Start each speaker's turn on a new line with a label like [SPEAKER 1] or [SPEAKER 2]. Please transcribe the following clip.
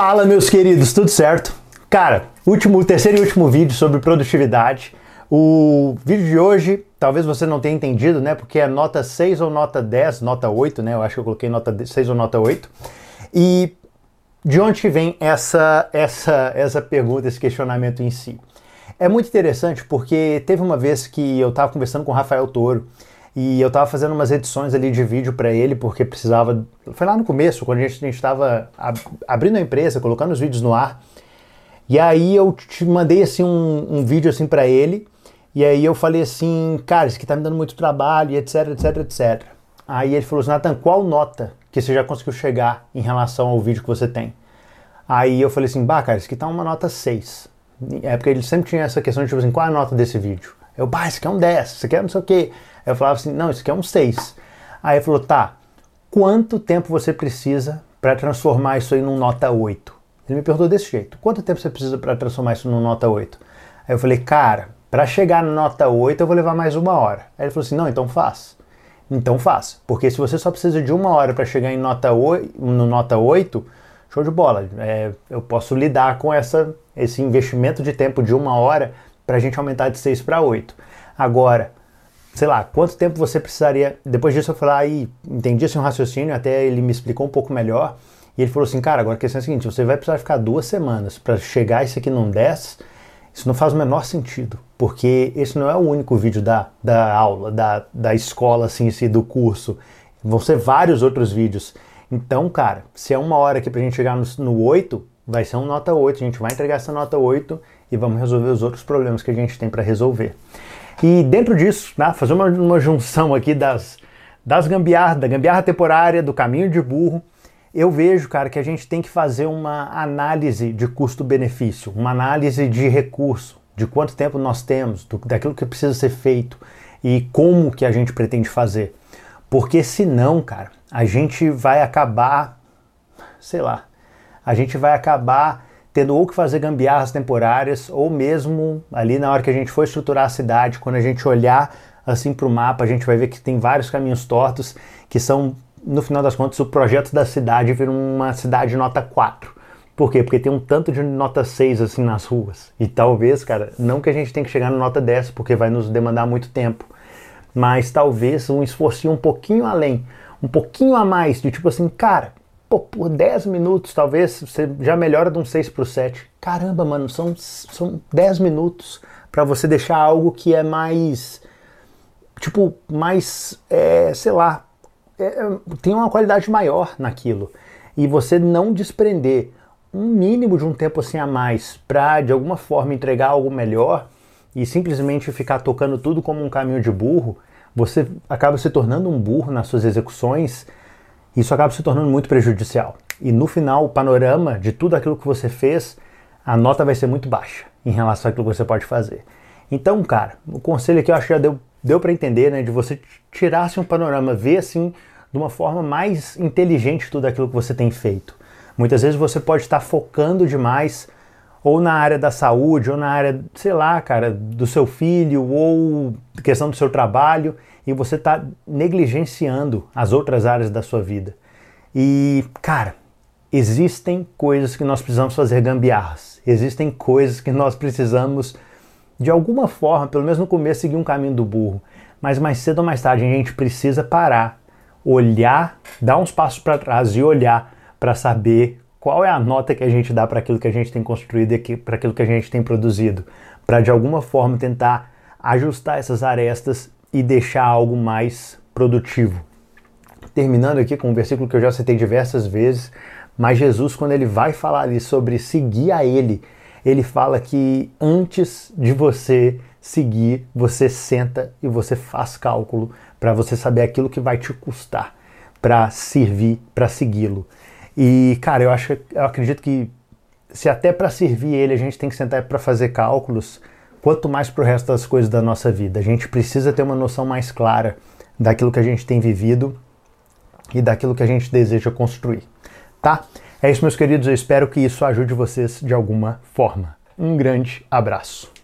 [SPEAKER 1] Fala, meus queridos, tudo certo? Cara, último, terceiro e último vídeo sobre produtividade. O vídeo de hoje, talvez você não tenha entendido, né? Porque é nota 6 ou nota 10, nota 8, né? Eu acho que eu coloquei nota 6 ou nota 8. E de onde vem essa, essa, essa pergunta, esse questionamento em si? É muito interessante porque teve uma vez que eu estava conversando com o Rafael Toro e eu estava fazendo umas edições ali de vídeo para ele porque precisava. Foi lá no começo, quando a gente estava abrindo a empresa, colocando os vídeos no ar. E aí eu te mandei assim um, um vídeo assim para ele. E aí eu falei assim, cara, isso aqui tá me dando muito trabalho, etc, etc, etc. Aí ele falou assim, Nathan, qual nota que você já conseguiu chegar em relação ao vídeo que você tem? Aí eu falei assim, bah, cara, isso aqui tá uma nota 6. É porque ele sempre tinha essa questão de tipo assim, qual é a nota desse vídeo? Eu, bah, isso aqui é um 10, isso aqui é não sei o quê. Eu falava assim, não, isso aqui é um 6. Aí ele falou, tá, quanto tempo você precisa para transformar isso aí num nota 8? Ele me perguntou desse jeito, quanto tempo você precisa para transformar isso num nota 8? Aí eu falei, cara, para chegar na nota 8 eu vou levar mais uma hora. Aí ele falou assim, não, então faz. Então faz, porque se você só precisa de uma hora para chegar em nota 8, no nota 8, show de bola. É, eu posso lidar com essa, esse investimento de tempo de uma hora para a gente aumentar de 6 para 8. Agora, sei lá, quanto tempo você precisaria. Depois disso eu falei, aí entendi esse raciocínio, até ele me explicou um pouco melhor. E ele falou assim, cara, agora a questão é a seguinte, você vai precisar ficar duas semanas para chegar isso aqui num 10, isso não faz o menor sentido, porque esse não é o único vídeo da, da aula, da, da escola assim, si, do curso. Vão ser vários outros vídeos. Então, cara, se é uma hora aqui pra gente chegar no, no 8, vai ser um nota 8, a gente vai entregar essa nota 8 e vamos resolver os outros problemas que a gente tem para resolver. E dentro disso, né, fazer uma, uma junção aqui das, das gambiarras, da gambiarra temporária, do caminho de burro, eu vejo, cara, que a gente tem que fazer uma análise de custo-benefício, uma análise de recurso, de quanto tempo nós temos, do, daquilo que precisa ser feito e como que a gente pretende fazer. Porque senão, cara, a gente vai acabar, sei lá, a gente vai acabar tendo ou que fazer gambiarras temporárias, ou mesmo ali na hora que a gente for estruturar a cidade, quando a gente olhar assim para o mapa, a gente vai ver que tem vários caminhos tortos que são, no final das contas, o projeto da cidade vira uma cidade nota 4. Por quê? Porque tem um tanto de nota 6 assim nas ruas. E talvez, cara, não que a gente tenha que chegar na nota 10, porque vai nos demandar muito tempo, mas talvez um esforço um pouquinho além, um pouquinho a mais, de tipo assim, cara, Pô, por 10 minutos, talvez, você já melhora de um 6 para o 7. Caramba, mano, são, são 10 minutos para você deixar algo que é mais. Tipo, mais. É, sei lá. É, é, tem uma qualidade maior naquilo. E você não desprender um mínimo de um tempo assim a mais para de alguma forma entregar algo melhor e simplesmente ficar tocando tudo como um caminho de burro, você acaba se tornando um burro nas suas execuções isso acaba se tornando muito prejudicial. E no final, o panorama de tudo aquilo que você fez, a nota vai ser muito baixa em relação àquilo que você pode fazer. Então, cara, o conselho aqui eu acho que já deu, deu para entender, né? De você tirar assim, um panorama, ver assim de uma forma mais inteligente tudo aquilo que você tem feito. Muitas vezes você pode estar focando demais ou na área da saúde, ou na área, sei lá, cara, do seu filho, ou questão do seu trabalho, e você está negligenciando as outras áreas da sua vida. E, cara, existem coisas que nós precisamos fazer gambiarras, existem coisas que nós precisamos, de alguma forma, pelo menos no começo, seguir um caminho do burro. Mas mais cedo ou mais tarde a gente precisa parar, olhar, dar uns passos para trás e olhar para saber qual é a nota que a gente dá para aquilo que a gente tem construído e para aquilo que a gente tem produzido, para de alguma forma tentar ajustar essas arestas e deixar algo mais produtivo. Terminando aqui com um versículo que eu já citei diversas vezes, mas Jesus, quando ele vai falar ali sobre seguir a Ele, ele fala que antes de você seguir, você senta e você faz cálculo para você saber aquilo que vai te custar para servir, para segui-lo. E, cara, eu acho, eu acredito que se até para servir ele a gente tem que sentar para fazer cálculos, quanto mais para o resto das coisas da nossa vida. A gente precisa ter uma noção mais clara daquilo que a gente tem vivido e daquilo que a gente deseja construir, tá? É isso, meus queridos. Eu espero que isso ajude vocês de alguma forma. Um grande abraço.